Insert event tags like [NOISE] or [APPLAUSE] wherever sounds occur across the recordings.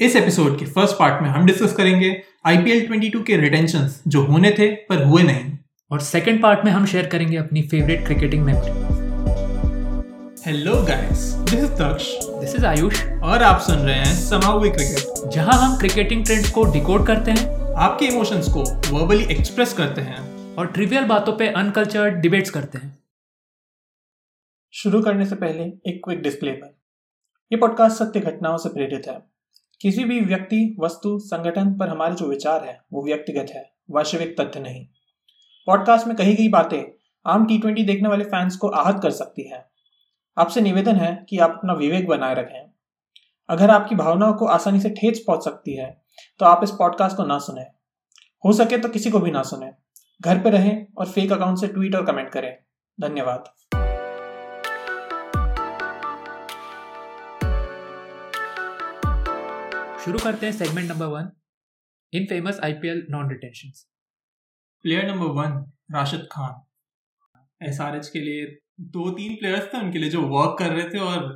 इस एपिसोड के first part में हम डिस्कस करेंगे आईपीएल 22 के रिटेंशन जो होने थे पर हुए नहीं। और सेकंड पार्ट में हम शेयर करेंगे अपनी favourite cricketing memory hello guys this is Daksh this is Ayush और आप सुन रहे हैं समाउ क्रिकेट जहाँ हम क्रिकेटिंग ट्रेंड्स को डिकोड करते हैं आपके इमोशंस को वर्बली एक्सप्रेस करते हैं। और ट्रिवियल बातों पे अनकल्चर्ड डिबेट्स करते हैं। शुरू करने से पहले एक क्विक डिस्क्लेमर ये पॉडकास्ट सत्य घटनाओं से प्रेरित है। किसी भी व्यक्ति, वस्तु, संगठन पर हमारे जो विचार है, वो व्यक्तिगत है वास्तविक तथ्य नहीं। पॉडकास्ट में कही गई बातें आम टी ट्वेंटी देखने वाले फैंस को आहत कर सकती है। आपसे निवेदन है कि आप अपना विवेक बनाए रखें। अगर आपकी भावनाओं को आसानी से ठेस पहुँच सकती है तो आप इस पॉडकास्ट को ना सुने। हो सके तो किसी को भी ना सुने। घर पर रहें और फेक अकाउंट से ट्वीट और कमेंट करें। धन्यवाद। शुरू करते हैं segment number one in famous IPL non retention player number one Rashid Khan. S R H के लिए दो तीन प्लेयर्स थे उनके लिए जो वर्क कर रहे थे और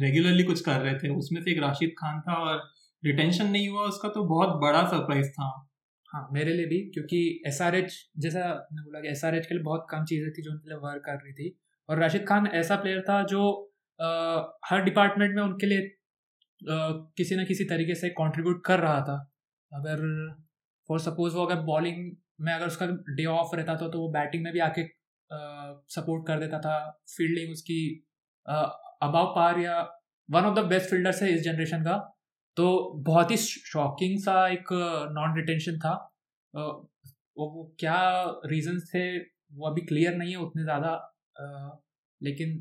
रेगुलरली कुछ कर रहे थे। उसमें से एक राशिद खान था और रिटेंशन नहीं हुआ उसका तो बहुत बड़ा सरप्राइज़ था। हाँ मेरे लिए भी क्योंकि एस आर एच जैसा मैंने बोला कि एस आर एच के लिए बहुत कम चीज़ें थी जो उनके लिए वर्क कर रही थी। और राशिद खान ऐसा प्लेयर था जो आ, हर डिपार्टमेंट में उनके लिए किसी ना किसी तरीके से कंट्रीब्यूट कर रहा था। अगर फॉर सपोज़ वो अगर बॉलिंग में अगर उसका डे ऑफ़ रहता था तो वो बैटिंग में भी आके सपोर्ट कर देता था। फील्डिंग उसकी अबाव पार या one of the best fielders है इस जनरेशन का। तो बहुत ही शॉकिंग सा एक नॉन रिटेंशन था वो, क्या रीजन थे वो अभी क्लियर नहीं है उतने ज़्यादा। लेकिन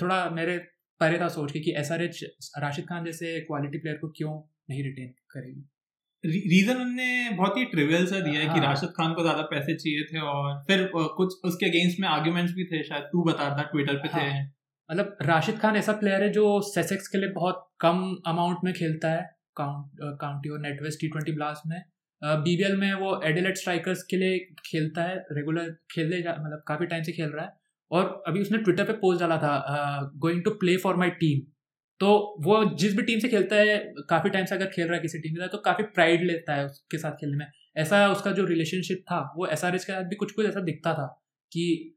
थोड़ा मेरे परे था सोच के कि S R H Rashid Khan जैसे क्वालिटी प्लेयर को क्यों नहीं रिटेन करेगी रीजन उनने बहुत ही ट्रिवियल सा दिया है हाँ. कि राशिद खान को ज़्यादा पैसे चाहिए थे और फिर कुछ उसके अगेंस्ट में आर्ग्यूमेंट्स भी थे शायद तू बता रहा ट्विटर पे हाँ. थे मतलब राशिद खान ऐसा प्लेयर है जो सेसेक्स के लिए बहुत कम अमाउंट में खेलता है काउंट काउंटी और नेटवेस्ट टी ट्वेंटी ब्लास्ट में बीबीएल में वो एडिलेट स्ट्राइकर्स के लिए खेलता है रेगुलर खेलने मतलब काफ़ी टाइम से खेल रहा है और अभी उसने ट्विटर पे पोस्ट डाला था going to play for my team तो वो जिस भी टीम से खेलता है, काफ़ी टाइम से अगर खेल रहा है किसी टीम के साथ तो काफ़ी प्राइड लेता है उसके साथ खेलने में। ऐसा उसका जो रिलेशनशिप था, वो एसआरएच के साथ भी कुछ कुछ ऐसा दिखता था कि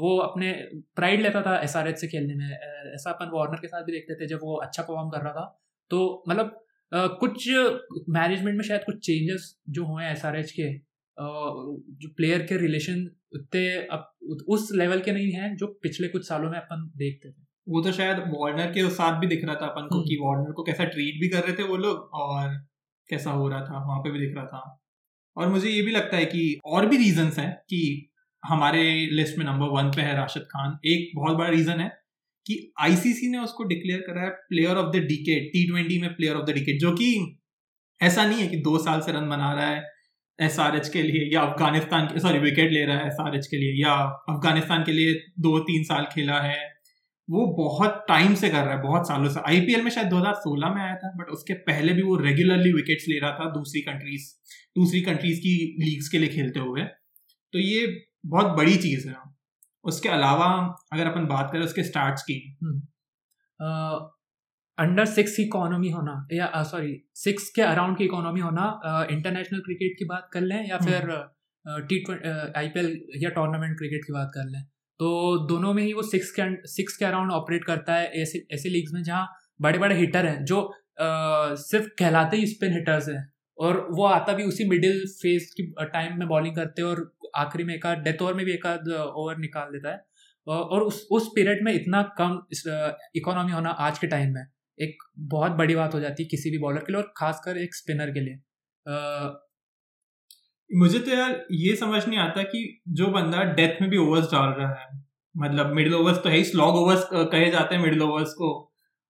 वो अपने प्राइड लेता था एस से खेलने में। ऐसा अपन वार्नर के साथ भी देखते थे जब वो अच्छा परफॉर्म कर रहा था। तो मतलब कुछ मैनेजमेंट में शायद कुछ चेंजेस जो हुए हैं एस के जो प्लेयर के रिलेशन उतने अब उस लेवल के नहीं है जो पिछले कुछ सालों में अपन देखते थे। वो तो शायद वार्नर के साथ भी दिख रहा था अपन को कि वार्नर हम्म। को कैसा ट्रीट भी कर रहे थे वो लोग और कैसा हो रहा था वहाँ पे भी दिख रहा था। और मुझे ये भी लगता है कि और भी रीजंस हैं कि हमारे लिस्ट में नंबर वन पे है राशिद खान। एक बहुत बड़ा रीजन है कि आईसीसी ने उसको डिक्लेयर करा है player of the decade T twenty में प्लेयर ऑफ़ द डिकेट जो कि ऐसा नहीं है कि दो साल से रन बना रहा है। एस आर एच के लिए या अफ़गानिस्तान के सॉरी विकेट ले रहा है एस आर एच के लिए, या अफ़गानिस्तान के लिए दो तीन साल खेला है। वो बहुत टाइम से कर रहा है, बहुत सालों से। आईपीएल में शायद 2016 में आया था बट उसके पहले भी वो रेगुलरली विकेट्स ले रहा था दूसरी कंट्रीज़ दूसरी कंट्रीज़ की लीग्स के लिए खेलते हुए। तो ये बहुत बड़ी चीज़ है। उसके अलावा अगर अपन बात करें उसके स्टार्ट की हम्म। अंडर सिक्स की इकोनॉमी होना या सॉरी सिक्स के अराउंड की इकोनॉमी होना इंटरनेशनल क्रिकेट की बात कर लें या फिर टी आई पी एल या टूर्नामेंट क्रिकेट की बात कर लें। तो दोनों में ही वो सिक्स के सिक्स के अराउंड ऑपरेट करता है ऐसे ऐसे लीग्स में जहाँ बड़े बड़े हिटर हैं जो आ, सिर्फ़ कहलाते ही स्पिन हिटर्स हैं। और वो आता भी उसी मिडिल फ़ेज़ की टाइम में बॉलिंग करते हैं और आखिरी में एक आध डेथ ओवर में भी एक आध ओवर निकाल देता है। और उस उस पीरियड में इतना कम इकोनॉमी होना आज के टाइम में। एक बहुत बड़ी बात हो जाती है किसी भी बॉलर के लिए और खासकर एक स्पिनर के लिए। आ, मुझे तो यार ये समझ नहीं आता कि जो बंदा डेथ में भी ओवर्स डाल रहा है मतलब मिडिल ओवर्स तो है ही स्लॉग ओवर्स कहे जाते हैं मिडिल ओवर्स को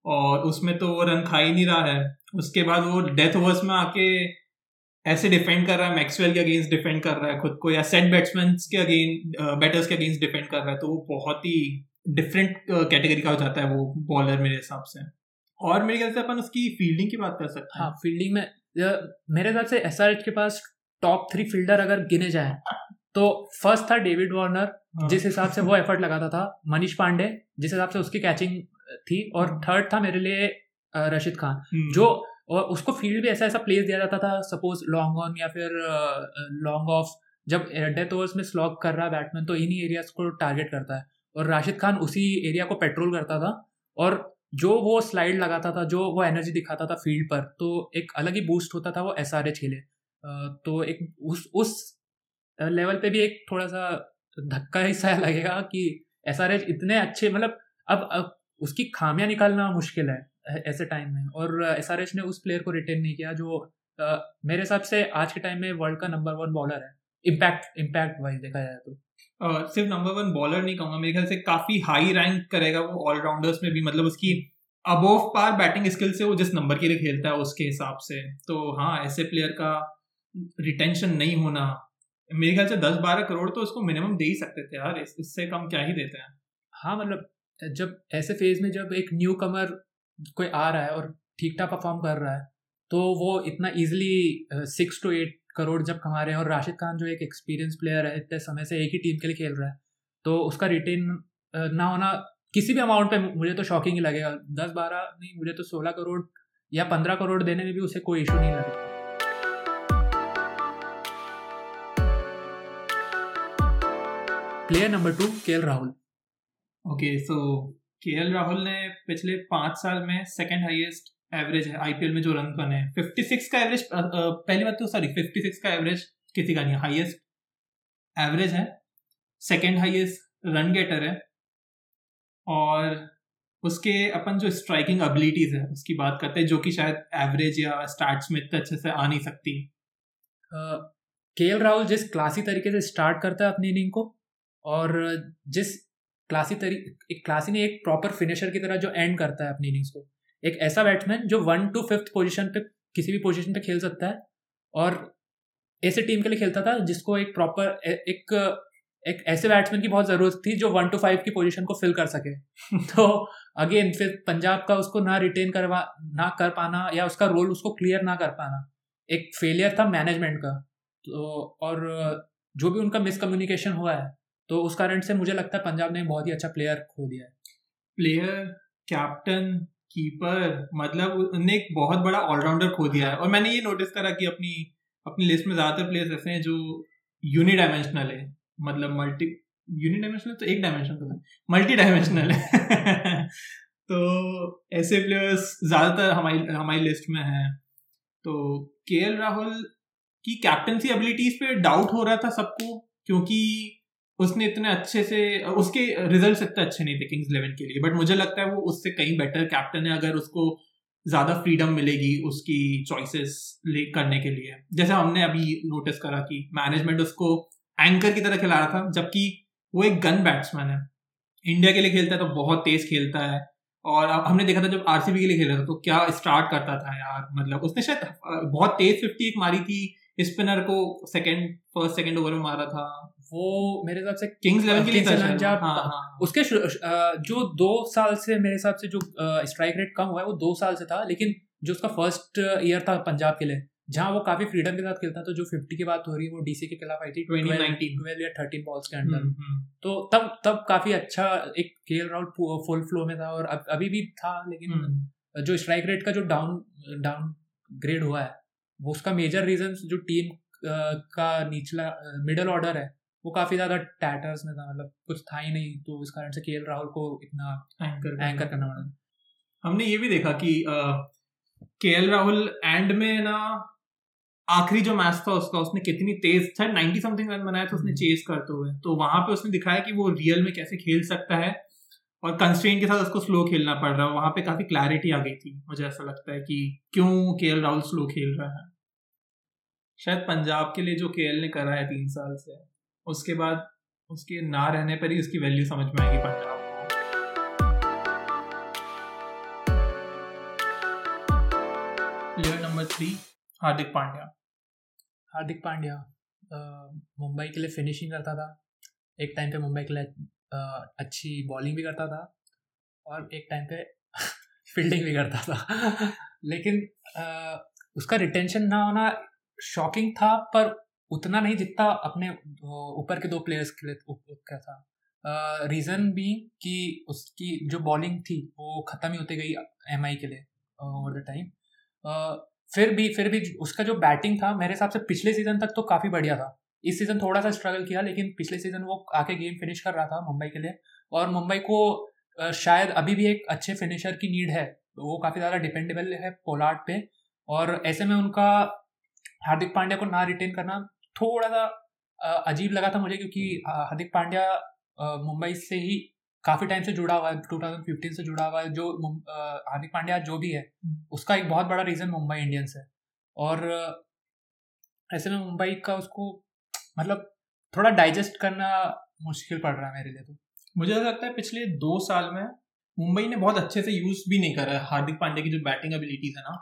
और उसमें तो वो रन खा ही नहीं रहा है। उसके बाद वो डेथ ओवर्स में आके ऐसे डिफेंड कर रहा है मैक्सवेल के अगेंस्ट डिफेंड कर रहा है खुद को या सेट बैट्समैन के अगेंस्ट बैटर्स के अगेंस्ट डिफेंड कर रहा है तो वो बहुत ही डिफरेंट कैटेगरी का हो जाता है वो बॉलर मेरे हिसाब से। और मेरे ख्याल से अपन उसकी फील्डिंग की बात कर सकते हैं हाँ फील्डिंग में मेरे ख्याल से एसआरएच के पास टॉप थ्री फील्डर अगर गिने जाए तो फ़र्स्ट था डेविड वार्नर हाँ। जिस हिसाब से वो एफर्ट लगाता था मनीष पांडे जिस हिसाब से उसकी कैचिंग थी और थर्ड था मेरे लिए रशीद खान हम्म। जो और उसको फ़ील्ड भी ऐसा ऐसा प्लेस दिया जाता था सपोज़ लॉन्ग ऑन या फिर लॉन्ग ऑफ़ जब डेथ ओवर्स में स्लॉग कर रहा है बैट्समैन तो इन्हीं एरियाज़ को टारगेट करता है और राशिद खान उसी एरिया को पेट्रोल करता था और जो वो स्लाइड लगाता था जो वो एनर्जी दिखाता था फ़ील्ड पर तो एक अलग ही बूस्ट होता था वो एस आर एच के लिए। तो एक उस उस लेवल पे भी एक थोड़ा सा धक्का ही सा [LAUGHS] लगेगा कि एस आर एच इतने अच्छे मतलब अब अब उसकी खामियाँ निकालना मुश्किल है ऐसे टाइम में। और एस आर एच ने उस प्लेयर को रिटेन नहीं किया जो आ, मेरे हिसाब से आज के टाइम में वर्ल्ड का नंबर वन बॉलर है। इम्पैक्ट इम्पैक्ट वाइज देखा जाए तो। सिर्फ़ नंबर वन बॉलर नहीं कहूँगा मेरे ख्याल से काफ़ी हाई रैंक करेगा वो ऑलराउंडर्स में भी मतलब उसकी अबोव पार बैटिंग स्किल से वो जिस नंबर के लिए खेलता है उसके हिसाब से। तो हाँ ऐसे प्लेयर का रिटेंशन नहीं होना। मेरे ख्याल से दस बारह करोड़ तो उसको मिनिमम दे ही सकते थे यार इस, इससे कम क्या ही देते हैं। हाँ मतलब जब ऐसे फ़ेज़ में जब एक न्यू कमर कोई आ रहा है और ठीक ठाक परफॉर्म कर रहा है तो वो इतना easily six to eight crore जब कमा रहे हैं और राशिद खान जो एक एक्सपीरियंस प्लेयर है, इतने समय से एक ही टीम के लिए खेल रहा है तो उसका रिटेन ना होना किसी भी अमाउंट पे मुझे तो शॉकिंग ही लगेगा। दस बारह नहीं, मुझे तो सोलह करोड़ या पंद्रह करोड़ देने में भी उसे कोई इशू नहीं लगेगा प्लेयर नंबर टू के राहुल ओके सो के राहुल ने पिछले पाँच साल में सेकेंड हाईएस्ट एवरेज है आईपीएल में जो रन बने हैं। फिफ्टी सिक्स का एवरेज पहली बात तो सॉरी फिफ्टी सिक्स का एवरेज किसी का नहीं हाईएस्ट एवरेज है। सेकंड हाईएस्ट रन गेटर है। और उसके अपन जो स्ट्राइकिंग एबिलिटीज है, उसकी बात करते हैं, जो कि शायद एवरेज या स्टार्ट्स में इतने अच्छे से आ नहीं सकती। के एल राहुल जिस क्लासी तरीके से स्टार्ट करता है अपनी इनिंग को, और जिस क्लासी तरीके एक क्लासी ने एक प्रॉपर फिनिशर की तरह जो एंड करता है अपनी इनिंग्स को एक ऐसा बैट्समैन जो वन टू फिफ्थ पोजीशन पे किसी भी पोजीशन पे खेल सकता है और ऐसे टीम के लिए खेलता था जिसको एक प्रॉपर एक एक ऐसे बैट्समैन की बहुत ज़रूरत थी जो वन टू फाइव की पोजीशन को फिल कर सके। [LAUGHS] तो अगेन फिर पंजाब का उसको ना रिटेन करवा ना कर पाना या उसका रोल उसको क्लियर ना कर पाना एक फेलियर था मैनेजमेंट का। तो और जो भी उनका मिसकम्युनिकेशन हुआ है तो उस कारण से मुझे लगता है पंजाब ने बहुत ही अच्छा प्लेयर खो दिया है। प्लेयर कैप्टन कीपर मतलब उन्होंने एक बहुत बड़ा ऑलराउंडर खो दिया है। और मैंने ये नोटिस करा कि अपनी अपनी लिस्ट में ज़्यादातर प्लेयर्स ऐसे हैं जो यूनिडायमेंशनल है। मतलब मल्टी यूनिडायमेंशनल तो एक डायमेंशन तो मल्टी डायमेंशनल है। तो ऐसे प्लेयर्स ज़्यादातर हमारी हमारी लिस्ट में हैं। तो के राहुल की कैप्टनसी एबिलिटीज पे डाउट हो रहा था सबको, क्योंकि उसने इतने अच्छे से, उसके रिजल्ट्स इतने अच्छे नहीं थे किंग्स इलेवन के लिए बट मुझे लगता है वो उससे कहीं बेटर कैप्टन है अगर उसको ज़्यादा फ्रीडम मिलेगी उसकी चॉइसेस ले, करने के लिए। जैसे हमने अभी नोटिस करा कि मैनेजमेंट उसको एंकर की तरह खिला रहा था, जबकि वो एक गन बैट्समैन है। इंडिया के लिए खेलता है तो बहुत तेज खेलता है, और अब हमने देखा था जब आरसीबी के लिए खेल रहा था तो क्या स्टार्ट करता था यार मतलब उसने शायद बहुत तेज फिफ्टी एक मारी थी स्पिनर को सेकंड फ़र्स्ट सेकंड ओवर में मारा था। वो मेरे हिसाब से किंग्स इलेवन के लिए पंजाब हाँ, हाँ, उसके जो दो साल से मेरे हिसाब से जो स्ट्राइक रेट कम हुआ है वो दो साल से था लेकिन जो उसका फ़र्स्ट ईयर था पंजाब के लिए जहाँ वो काफ़ी फ्रीडम के साथ खेलता तो जो फिफ्टी की बात हो रही है वो डीसी के खिलाफ आई थी ट्वेल्व या थर्टीन बॉल्स के अंदर हम्म, हम्म। तो तब तब काफ़ी अच्छा एक के एल राउंड फुल फ्लो में था और अभी भी था लेकिन हम्म। जो स्ट्राइक रेट का जो डाउन डाउन ग्रेड हुआ है वो उसका मेजर रीजन जो टीम का निचला मिडल ऑर्डर है वो काफ़ी ज़्यादा टैटर्स में था मतलब कुछ था ही नहीं तो इस कारण से के राहुल को इतना एंकर एंकर करना पड़ा हमने ये भी देखा कि के राहुल एंड में ना आखिरी जो मैच था उसका उसने कितनी तेज था नाइनटी समथिंग रन बनाया था उसने चेस हम्म। करते हुए। तो वहाँ पे उसने दिखाया कि वो रियल में कैसे खेल सकता है और कंस्ट्रेन के साथ उसको स्लो खेलना पड़ रहा है। वहाँ पे काफ़ी क्लैरिटी आ गई थी। मुझे ऐसा लगता है कि क्यों के राहुल स्लो खेल रहा है। शायद पंजाब के लिए जो के ने करा है तीन साल से उसके बाद उसके ना रहने पर ही उसकी वैल्यू समझ में आएगी Punjab player number three Hardik Pandya. Hardik Pandya Mumbai के लिए फिनिशिंग करता था। एक टाइम पे मुंबई के लिए अच्छी बॉलिंग भी करता था और एक टाइम पे [LAUGHS] फील्डिंग भी करता था। [LAUGHS] लेकिन आ, उसका रिटेंशन ना होना शॉकिंग था पर उतना नहीं जितना अपने ऊपर के दो प्लेयर्स के लिए क्या था? रीज़न भी कि उसकी जो बॉलिंग थी, वो ख़त्म ही होती गई एमआई के लिए ओवर द टाइम फिर भी फिर भी उसका जो बैटिंग था, मेरे हिसाब से पिछले सीज़न तक तो काफ़ी बढ़िया था। इस सीज़न थोड़ा सा स्ट्रगल किया, लेकिन पिछले सीज़न वो आके गेम फिनिश कर रहा था मुंबई के लिए। और मुंबई को शायद अभी भी एक अच्छे फिनिशर की नीड है। वो काफ़ी ज़्यादा डिपेंडेबल है पोलार्ड पे। और ऐसे में उनका हार्दिक पांड्या को ना रिटेन करना थोड़ा सा अजीब लगा था मुझे क्योंकि हार्दिक पांड्या मुंबई से ही काफ़ी टाइम से जुड़ा हुआ है 2015 से जुड़ा हुआ है जो हार्दिक पांड्या जो भी है हम्म। उसका एक बहुत बड़ा रीज़न मुंबई इंडियंस है। और ऐसे में मुंबई का उसको मतलब थोड़ा डाइजेस्ट करना मुश्किल पड़ रहा है मेरे लिए तो। मुझे ऐसा लगता है पिछले दो साल में मुंबई ने बहुत अच्छे से यूज़ भी नहीं करा है। हार्दिक पांड्या की जो बैटिंग एबिलिटीज है ना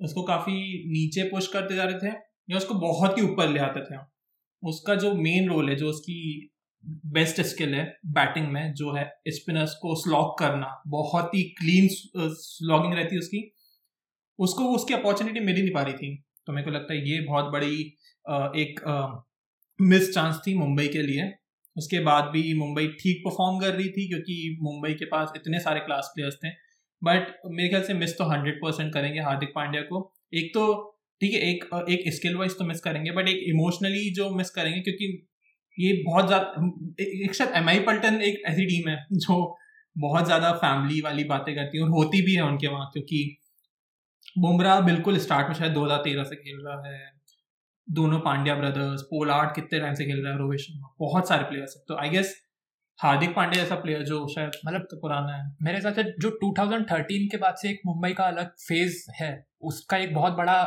उसको काफ़ी नीचे पुश करते जा रहे थे। या उसको बहुत ही ऊपर ले आते थे हम। उसका जो मेन रोल है, जो उसकी बेस्ट स्किल है बैटिंग में, जो है स्पिनर्स को स्लॉक करना, बहुत ही क्लीन स्लॉगिंग रहती है उसकी, उसको उसकी अपॉर्चुनिटी मिल ही नहीं पा रही थी। तो मेरे को लगता है ये बहुत बड़ी एक मिस चांस थी मुंबई के लिए। उसके बाद भी मुंबई ठीक परफॉर्म कर रही थी, क्योंकि मुंबई के पास इतने सारे क्लास प्लेयर्स थे। बट मेरे ख्याल से मिस तो हंड्रेड परसेंट करेंगे हार्दिक पांड्या को। एक तो ठीक है, एक एक स्किल वाइज तो मिस करेंगे बट एक इमोशनली जो मिस करेंगे, क्योंकि ये बहुत ज़्यादा एक शायद एम आई पल्टन एक ऐसी टीम है, जो बहुत ज़्यादा फैमिली वाली बातें करती है और होती भी है उनके वहाँ, क्योंकि बुमराह बिल्कुल स्टार्ट में शायद 2013 से खेल रहा है, दोनों पांड्या ब्रदर्स पोलार्ड कितने टाइम से खेल रहा है रोहित शर्मा, बहुत सारे प्लेयर्स हैं। तो आई गेस हार्दिक पांडे जैसा प्लेयर जो शायद मतलब तो पुराना है। मेरे हिसाब से जो 2013 के बाद से एक मुंबई का अलग फ़ेज़ है, उसका एक बहुत बड़ा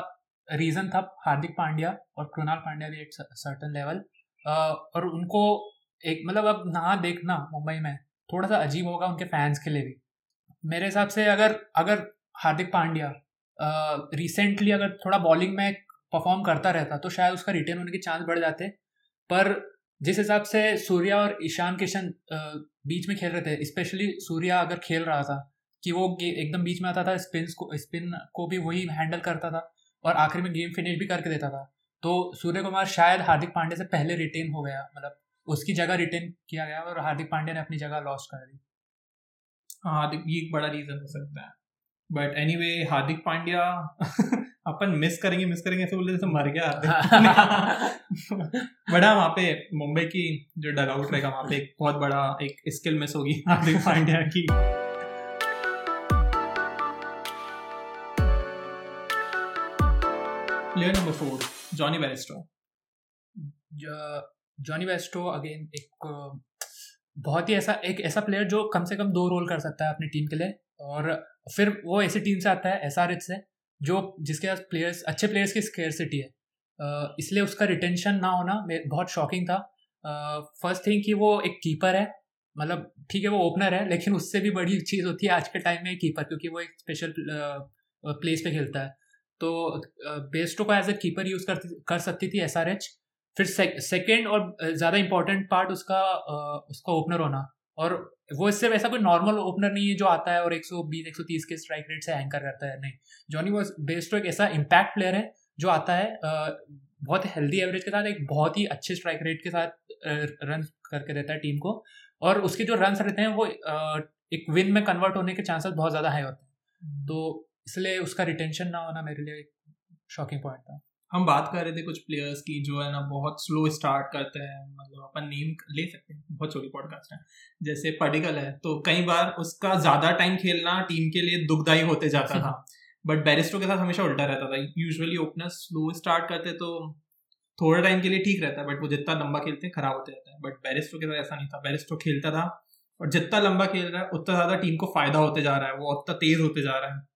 रीजन था हार्दिक पांड्या और कृणाल पांड्या भी एक सर्टन लेवल और उनको एक मतलब अब ना देखना मुंबई में, थोड़ा सा अजीब होगा उनके फैंस के लिए भी। मेरे हिसाब से अगर अगर हार्दिक पांड्या रिसेंटली अगर थोड़ा बॉलिंग में परफॉर्म करता रहता तो शायद उसका रिटर्न होने के चांस बढ़ जाते। पर जिस हिसाब से सूर्या और ईशान किशन बीच में खेल रहे थे स्पेशली सूर्या अगर खेल रहा था, कि वो एकदम बीच में आता था स्पिन को स्पिन को भी वही हैंडल करता था और आखिर में गेम फिनिश भी करके देता था। तो सूर्य कुमार शायद हार्दिक पांडे से पहले रिटेन हो गया मतलब उसकी जगह रिटेन किया गया और हार्दिक पांडे ने अपनी जगह लॉस कर दी। हाँ हार्दिक ये एक बड़ा रीजन हो सकता है। But anyway Hardik Pandya [LAUGHS] upon miss करेंगे मिस करेंगे ऐसे बोले जैसे मर गया [LAUGHS] बड़ा वहाँ पे मुंबई की जो डग आउट रहेगा वहाँ पे एक बहुत बड़ा एक स्किल मिस होगी हार्दिक पांड्या की। Player number four Jonny Bairstow Jonny Bairstow again एक बहुत ही ऐसा, एक ऐसा प्लेयर जो कम से कम दो रोल कर सकता है अपनी टीम के लिए और फिर वो ऐसी टीम से आता है एस आर एच से, जो जिसके पास प्लेयर्स अच्छे प्लेयर्स की स्केयर सिटी है इसलिए उसका रिटेंशन ना होना बहुत शॉकिंग था। फ़र्स्ट थिंग कि वो एक कीपर है मतलब ठीक है वो ओपनर है, लेकिन उससे भी बड़ी चीज़ होती है आज के टाइम में कीपर क्योंकि वो एक स्पेशल प्लेस पे खेलता है। तो बेस्टो को एज ए कीपर यूज़ कर कर सकती थी एस आर एच फिर सेकेंड और ज़्यादा इंपॉर्टेंट पार्ट उसका उसका ओपनर होना। और वो इससे वैसा कोई नॉर्मल ओपनर नहीं है जो आता है और 120 130 के स्ट्राइक रेट से एंकर करता है। नहीं जॉनी वॉज़ बेस्टो एक ऐसा इम्पैक्ट प्लेयर है जो आता है बहुत हेल्दी एवरेज के साथ एक बहुत ही अच्छे स्ट्राइक रेट के साथ रन करके देता है टीम को। और उसके जो रन रहते हैं वो एक विन में कन्वर्ट होने के चांसेस बहुत ज़्यादा हाई होते हैं। हम्म। तो इसलिए उसका रिटेंशन ना होना मेरे लिए एक शॉकिंग पॉइंट था। हम बात कर रहे थे कुछ प्लेयर्स की जो है ना बहुत स्लो स्टार्ट करते हैं मतलब अपन नेम ले सकते हैं बहुत छोटी पॉडकास्ट है। जैसे पडिकल है तो कई बार उसका ज़्यादा टाइम खेलना टीम के लिए दुखदायी होते जाता था। [LAUGHS] बट बैरिस्टो के साथ हमेशा उल्टा रहता था। यूजुअली ओपनर स्लो स्टार्ट करते तो थोड़े टाइम के लिए ठीक रहता है बट वो जितना लंबा खेलते हैं खराब होते रहता है। बट बैरिस्टो के साथ ऐसा नहीं था। बैरिस्टो खेलता था और जितना लंबा खेल रहा है उतना ज़्यादा टीम को फ़ायदा होते जा रहा है वो उतना तेज होते जा रहा है।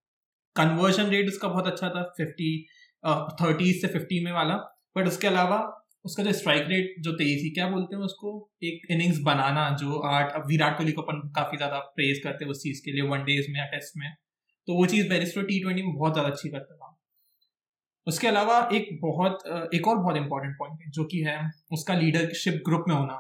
कन्वर्जन रेट उसका बहुत अच्छा था फिफ्टी थर्टीज से फिफ्टी में वाला। बट उसके अलावा, उसका जो स्ट्राइक रेट जो तेज़ी, क्या बोलते हैं उसको? एक इनिंग्स बनाना, जो आठ, अब विराट कोहली को अपन काफ़ी ज़्यादा प्रेज करते हैं उस चीज़ के लिए वन डेज़ में या टेस्ट में। तो वो चीज़ बेरिस्टो टी ट्वेंटी में बहुत ज़्यादा अच्छी करता था। उसके अलावा एक बहुत एक और बहुत इंपॉर्टेंट पॉइंट है, जो कि है उसका लीडरशिप ग्रुप में होना।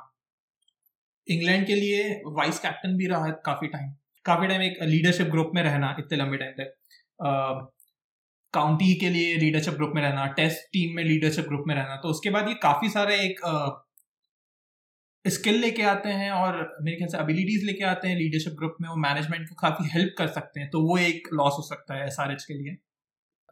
इंग्लैंड के लिए वाइस कैप्टन भी रहा है काफ़ी टाइम काफ़ी टाइम एक लीडरशिप ग्रुप में रहना, इतने लंबे टाइम तक। काउंटी के लिए लीडरशिप ग्रुप में रहना टेस्ट टीम में लीडरशिप ग्रुप में रहना तो उसके बाद ये काफ़ी सारे एक स्किल लेके आते हैं और मेरे ख्याल से एबिलिटीज लेके आते हैं लीडरशिप ग्रुप में, वो मैनेजमेंट को काफ़ी हेल्प कर सकते हैं तो वो एक लॉस हो सकता है एसआरएच के लिए।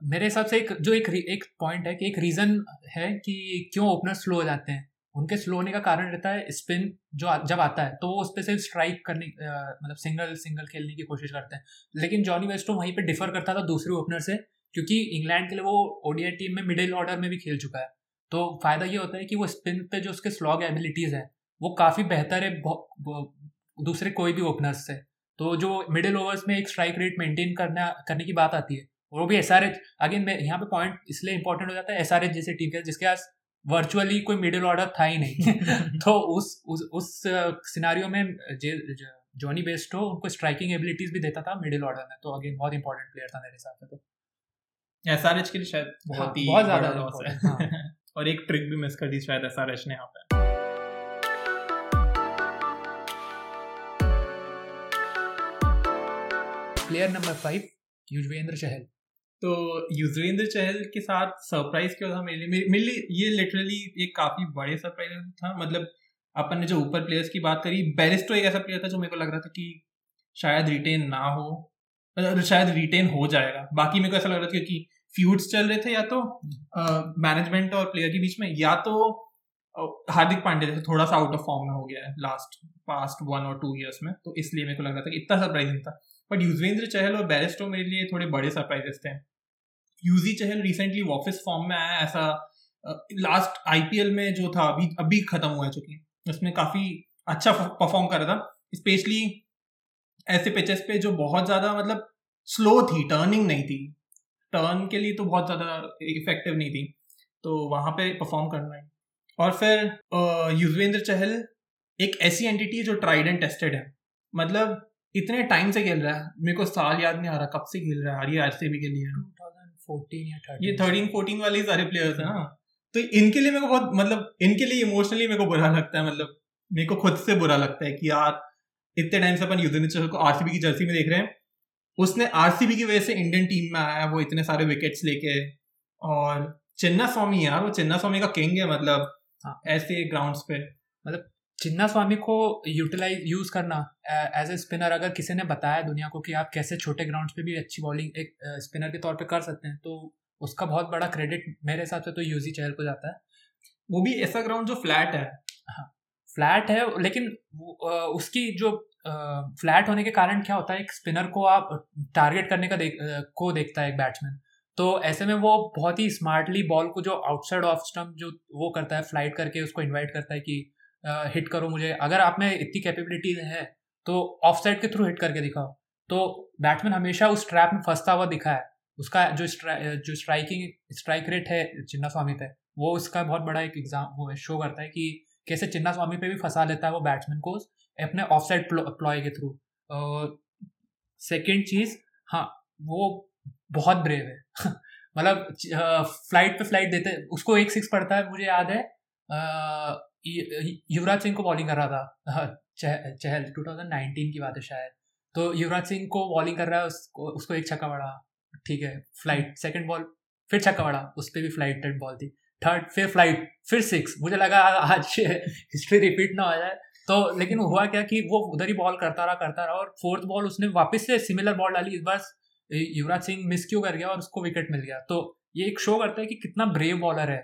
मेरे हिसाब से एक, जो एक एक पॉइंट है कि एक रीजन है कि क्यों ओपनर स्लो हो जाते हैं। उनके स्लो होने का कारण रहता है स्पिन जो जब आता है तो वो उस पर सिर्फ़ स्ट्राइक करने मतलब सिंगल सिंगल खेलने की कोशिश करते हैं। लेकिन जॉनी वेस्टो वहीं पे डिफर करता था दूसरे ओपनर से, क्योंकि इंग्लैंड के लिए वो ओडीआई टीम में मिडिल ऑर्डर में भी खेल चुका है। तो फ़ायदा ये होता है कि वो स्पिन पे जो उसके स्लॉग एबिलिटीज है, वो काफ़ी बेहतर है दूसरे कोई भी ओपनर्स से। तो जो मिडिल ओवर्स में एक स्ट्राइक रेट मेंटेन करना, करने की बात आती है, वो भी एस आर एच अगेन यहाँ पे पॉइंट इसलिए इंपॉर्टेंट हो जाता है एस आर एच जैसे टीम के, जिसके पास वर्चुअली कोई मिडिल ऑर्डर था ही नहीं। [LAUGHS] तो उस उस उस सिनारियो में जॉनी बेस्ट हो उनको स्ट्राइकिंग एबिलिटीज भी देता था मिडिल ऑर्डर में। तो अगेन बहुत इंपॉर्टेंट प्लेयर था मेरे हिसाब से तो। एसआरएच के लिए शायद बहुत हाँ, ही बहुत ज़्यादा लॉस है। हाँ। [LAUGHS] और एक ट्रिक भी मिस कर दी शायद एसआरएच ने यहाँ पे। Player number five Yuzvendra Chahal तो युजवेंद्र चहल के साथ सरप्राइज़ क्या था मेरे लिए? मेरे लिए ये लिटरली एक काफ़ी बड़े सरप्राइज़ था। मतलब अपन ने जो ऊपर प्लेयर्स की बात करी बैरिस्टो एक ऐसा प्लेयर था जो मेरे को लग रहा था कि शायद रिटेन ना हो। शायद रिटेन हो जाएगा। बाकी मेरे को ऐसा लग रहा था क्योंकि फ्यूड्स चल रहे थे या तो मैनेजमेंट और प्लेयर के बीच में, या तो हार्दिक पांडे जैसे थोड़ा सा आउट ऑफ़ फॉर्म में हो गया है लास्ट पास्ट वन और टू इयर्स में। तो इसलिए मेरे को लग रहा था कि इतना सरप्राइजिंग था। बट युजवेंद्र चहल और बैरिस्टो मेरे लिए थोड़े बड़े सरप्राइजेस थे। यूजी चहल रिसेंटली वापस फॉर्म में आया ऐसा लास्ट आईपीएल में जो था, अभी अभी खत्म हुआ है चुकी। उसमें काफ़ी अच्छा परफॉर्म कर रहा था। स्पेशली ऐसे पिचेस पे जो बहुत ज़्यादा मतलब स्लो थी टर्निंग नहीं थी। टर्न के लिए तो बहुत ज़्यादा इफ़ेक्टिव नहीं थी। तो वहाँ पे परफॉर्म करना है। और फिर युजवेंद्र चहल एक ऐसी एंटिटी है जो ट्राइड एंड टेस्टेड है। मतलब इतने टाइम से खेल रहा है। मेरे को साल याद नहीं आ रहा कब से खेल रहा है। आर आरसीबी के लिए 2014 या 13 ये थर्टीन फोर्टीन वाले सारे प्लेयर्स हैं ना। तो इनके लिए मेरे को बहुत मतलब इनके लिए इमोशनली मेरे को बुरा लगता है मतलब मेरे को खुद से बुरा लगता है कि यार इतने टाइम से अपन युद्धनिचर को आरसीबी की जर्सी में देख रहे हैं। उसने आरसीबी की वजह से इंडियन टीम में आया वो इतने सारे विकेट्स लेके। और चिन्ना स्वामी यार वो चिन्ना स्वामी का किंग है मतलब हाँ. ऐसे ग्राउंड्स पे। मतलब चिन्ना स्वामी को यूटिलाइज यूज़ करना एज ए स्पिनर अगर किसी ने बताया दुनिया को कि आप कैसे छोटे ग्राउंड्स पे भी अच्छी बॉलिंग एक स्पिनर के तौर पे कर सकते हैं तो उसका बहुत बड़ा क्रेडिट मेरे हिसाब से तो यूजी चहल को जाता है। वो भी ऐसा ग्राउंड जो फ्लैट है। हाँ फ्लैट है लेकिन उसकी जो फ्लैट होने के कारण क्या होता है एक स्पिनर को आप टारगेट करने का देख को देखता है एक बैट्समैन तो ऐसे में वो बहुत ही स्मार्टली बॉल को जो आउटसाइड ऑफ़ स्टम्प जो वो करता है फ़्लाइट करके उसको इनवाइट करता है कि हिट करो मुझे। अगर आप में इतनी कैपेबिलिटीज है तो ऑफ़ साइड के थ्रू हिट करके दिखाओ। तो बैट्समैन हमेशा उस ट्रैप में फंसता हुआ दिखा है। उसका जो स्ट्रा, जो स्ट्राइकिंग स्ट्राइक रेट है चिन्ना स्वामी पे वो उसका बहुत बड़ा एक एग्ज़ाम वो है शो करता है कि कैसे चिन्ना स्वामी पे भी फंसा लेता है वो बैट्समैन को अपने ऑफ़ साइड प्लॉय के थ्रू सेकेंड चीज़ हाँ वो बहुत ब्रेव है। [LAUGHS] मतलब फ़्लाइट पे फ़्लाइट देते उसको एक सिक्स पड़ता है मुझे याद है युवराज सिंह को बॉलिंग कर रहा था। हाँ, चहल 2019 की बात है शायद। तो युवराज सिंह को बॉलिंग कर रहा है उसको उसको एक छक्का पड़ा। ठीक है फ़्लाइट सेकंड बॉल फिर छक्का पड़ा। उस पर भी फ़्लाइट बॉल थी। थर्ड फिर फ़्लाइट फिर सिक्स मुझे लगा आज हिस्ट्री रिपीट ना हो जाए। तो लेकिन हुआ क्या कि वो उधर ही बॉल करता रहा करता रहा और फोर्थ बॉल उसने वापस से सिमिलर बॉल डाली। इस बार युवराज सिंह मिस क्यों कर गया और उसको विकेट मिल गया। तो ये एक शो करता है कि कितना ब्रेव बॉलर है।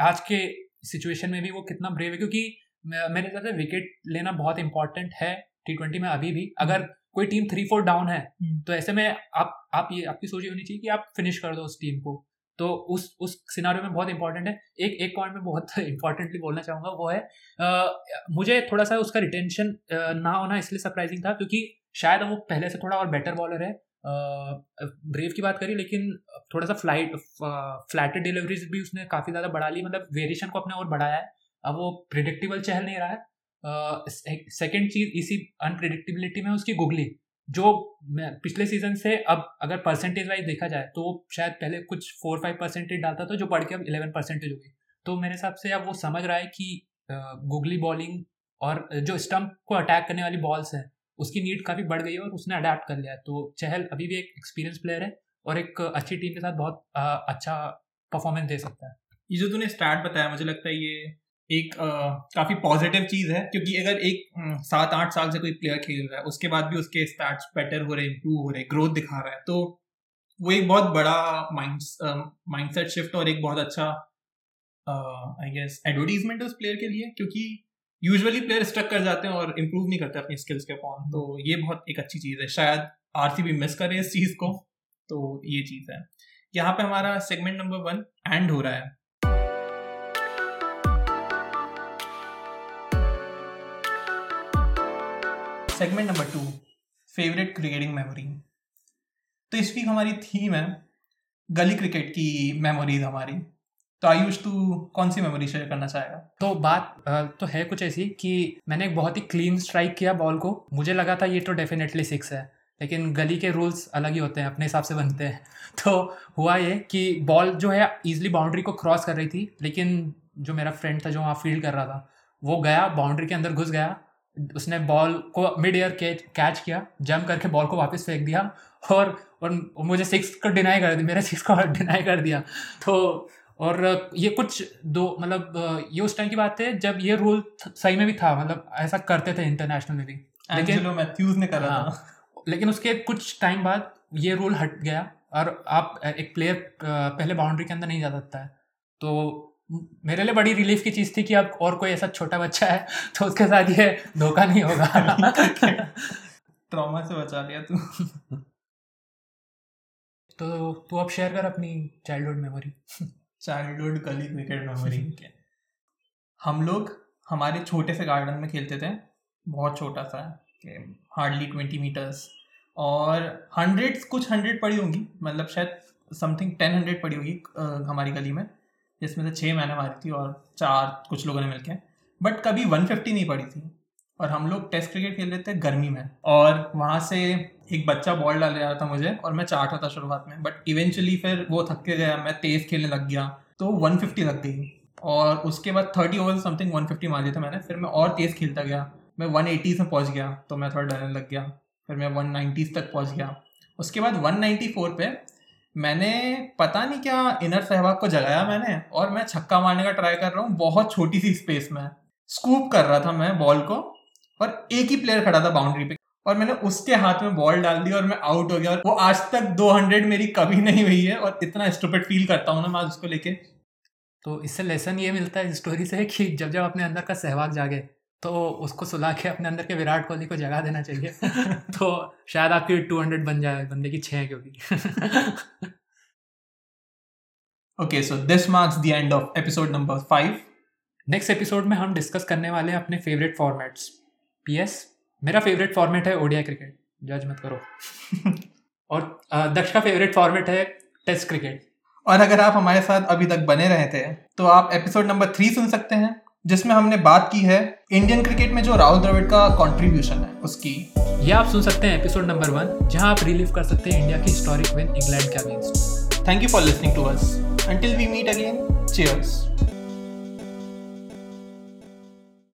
आज के सिचुएशन में भी वो कितना ब्रेव है क्योंकि मेरे हिसाब से विकेट लेना बहुत इंपॉर्टेंट है टी ट्वेंटी में अभी भी। अगर कोई टीम थ्री फोर डाउन है हम्म। तो ऐसे में आप आप ये आपकी सोच ये होनी चाहिए कि आप फिनिश कर दो उस टीम को। तो उस उस सिनारियो में बहुत इंपॉर्टेंट है। एक एक पॉइंट में बहुत [LAUGHS] इंपॉर्टेंटली बोलना चाहूँगा वो है आ, मुझे थोड़ा सा उसका रिटेंशन ना होना इसलिए सरप्राइजिंग था क्योंकि शायद वो पहले से थोड़ा और बेटर बॉलर है। ब्रेव की बात करी, लेकिन थोड़ा सा फ़्लाइट फ्लैटेड डिलीवरीज भी उसने काफ़ी ज़्यादा बढ़ा ली। मतलब वेरिएशन को अपने और बढ़ाया है। अब वो प्रिडिक्टेबल चहल नहीं रहा है। सेकेंड चीज़ इसी अनप्रिडिक्टेबिलिटी में उसकी गुगली जो पिछले सीज़न से अब अगर परसेंटेज वाइज देखा जाए तो शायद पहले कुछ फोर फाइव परसेंटेज डालता था, जो बढ़ के अब इलेवन परसेंटेज हो गई। तो मेरे हिसाब से अब वो समझ रहा है कि गुगली बॉलिंग और जो स्टम्प को अटैक करने वाली बॉल्स हैं उसकी नीड काफ़ी बढ़ गई है और उसने अडेप्ट कर लिया है। तो चहल अभी भी एक एक्सपीरियंस प्लेयर है और एक अच्छी टीम के साथ बहुत अच्छा परफॉर्मेंस दे सकता है। ये जो तूने स्टार्ट बताया, मुझे लगता है ये एक काफ़ी पॉजिटिव चीज़ है, क्योंकि अगर एक सात आठ साल से कोई प्लेयर खेल रहा है, उसके बाद भी उसके स्टार्ट बेटर हो रहे इंप्रूव हो रहे ग्रोथ दिखा रहा है तो वो एक बहुत बड़ा माइंड माइंडसेट शिफ्ट और एक बहुत अच्छा आई गेस एडवर्टीजमेंट है उस प्लेयर के लिए, क्योंकि यूजुअली प्लेयर स्ट्रक कर जाते हैं और इम्प्रूव नहीं करते अपनी स्किल्स के अपॉन तो ये बहुत एक अच्छी चीज़ है। शायद आरसीबी मिस करे इस चीज़ को तो ये चीज़ है। यहाँ पे हमारा सेगमेंट नंबर वन एंड हो रहा है। Segment number two favourite cricketing memory तो इस वीक हमारी थीम है गली क्रिकेट की मेमोरीज हमारी। तो आयुष, तू कौन सी मेमोरी शेयर करना चाहेगा? तो बात तो है कुछ ऐसी कि मैंने एक बहुत ही क्लीन स्ट्राइक किया बॉल को। मुझे लगा था ये तो डेफिनेटली सिक्स है, लेकिन गली के रूल्स अलग ही होते हैं, अपने हिसाब से बनते हैं। [LAUGHS] तो हुआ ये कि बॉल जो है ईजिली बाउंड्री को क्रॉस कर रही थी, लेकिन जो मेरा फ्रेंड था जो वहाँ फ़ील्ड कर रहा था, वो गया बाउंड्री के अंदर घुस गया। उसने बॉल को मिड एयर कैच किया जंप करके बॉल को वापस फेंक दिया, और और मुझे सिक्स को डिनाई कर दिया मेरे सिक्स को डिनाई कर दिया। तो और ये कुछ दो मतलब ये उस टाइम की बात है जब ये रूल सही में भी था मतलब ऐसा करते थे इंटरनेशनल में भी। लेकिन मैथ्यूज ने करा हाँ, था लेकिन उसके कुछ टाइम बाद ये रूल हट गया और आप एक प्लेयर पहले बाउंड्री के अंदर नहीं जा सकता है। तो मेरे लिए बड़ी रिलीफ की चीज़ थी कि अब और कोई ऐसा छोटा बच्चा है तो उसके साथ ये धोखा नहीं होगा। ट्रॉमा से बचा लिया तू। [LAUGHS] तो तू अब शेयर कर अपनी चाइल्डहुड मेमोरी चाइल्डहुड गली क्रिकेट मेमोरी के। हम लोग हमारे छोटे से गार्डन में खेलते थे बहुत छोटा सा हार्डली ट्वेंटी मीटर्स और हंड्रेड कुछ हंड्रेड पड़ी होंगी मतलब शायद समथिंग टेन हंड्रेड पड़ी होगी हमारी गली में जिसमें से छः मैंने मारी थी और चार कुछ लोगों ने मिलके बट कभी वन फिफ्टी नहीं पड़ी थी। और हम लोग टेस्ट क्रिकेट खेल रहे थे गर्मी में और वहाँ से एक बच्चा बॉल डाल रहा था मुझे और मैं चाट था शुरुआत में बट इवेंचुअली फिर वो थक के गया, मैं तेज खेलने लग गया तो वन फिफ्टी लग गई और उसके बाद thirty over something one fifty मार दिया था मैंने, फिर मैं और तेज खेलता गया, मैं वन एटीज में पहुँच गया तो मैं थोड़ा डरने लग गया, फिर मैं वन नाइन्टीज तक पहुँच गया। उसके बाद वन नाइन्टी फोर पे मैंने पता नहीं क्या इनर सहवाग को जगाया मैंने और मैं छक्का मारने का ट्राई कर रहा हूँ, बहुत छोटी सी स्पेस में स्कूप कर रहा था मैं बॉल को और एक ही प्लेयर खड़ा था बाउंड्री पे। और मैंने उसके हाथ में बॉल डाल दी और मैं आउट हो गया। और वो आज तक 200 मेरी कभी नहीं हुई है और इतना स्टूपिड फील करता हूँ ना मैं उसको लेके। तो इससे लेसन ये मिलता है स्टोरी से कि जब जब अपने अंदर का सहवाग जागे तो उसको सुला के अपने अंदर के विराट कोहली को जगा देना चाहिए। [LAUGHS] तो शायद आपकी टू हंड्रेड बन जाए बंदे की छः क्योंकि। Okay so this marks the end of episode number five next episode में हम डिस्कस करने वाले हैं अपने फेवरेट फॉर्मेट्स पीएस मेरा फेवरेट फॉर्मेट है ओडिया क्रिकेट जज मत करो। [LAUGHS] और दक्ष का फेवरेट फॉर्मेट है टेस्ट क्रिकेट और अगर आप हमारे साथ अभी तक बने रहे थे तो आप एपिसोड नंबर थ्री सुन सकते हैं जिसमें हमने बात की है इंडियन क्रिकेट में जो राहुल द्रविड़ का कंट्रीब्यूशन है उसकी। ये आप सुन सकते हैं एपिसोड नंबर वन जहाँ आप रिलीव कर सकते हैं इंडिया की हिस्टोरिक विन इंग्लैंड के against thank you for listening to us until we meet again cheers